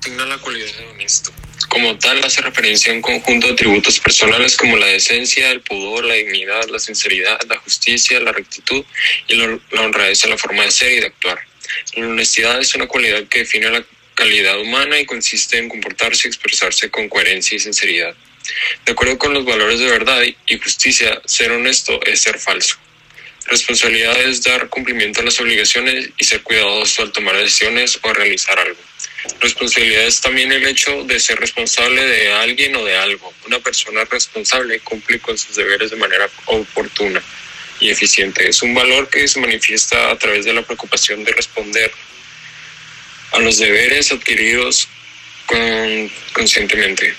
Asigna la cualidad de honesto. Como tal, hace referencia a un conjunto de atributos personales como la decencia, el pudor, la dignidad, la sinceridad, la justicia, la rectitud y la honradez en la forma de ser y de actuar. La honestidad es una cualidad que define la calidad humana y consiste en comportarse y expresarse con coherencia y sinceridad. De acuerdo con los valores de verdad y justicia, ser honesto es ser falso. Responsabilidad es dar cumplimiento a las obligaciones y ser cuidadoso al tomar decisiones o realizar algo. Responsabilidad es también el hecho de ser responsable de alguien o de algo. Una persona responsable cumple con sus deberes de manera oportuna y eficiente. Es un valor que se manifiesta a través de la preocupación de responder a los deberes adquiridos con, conscientemente.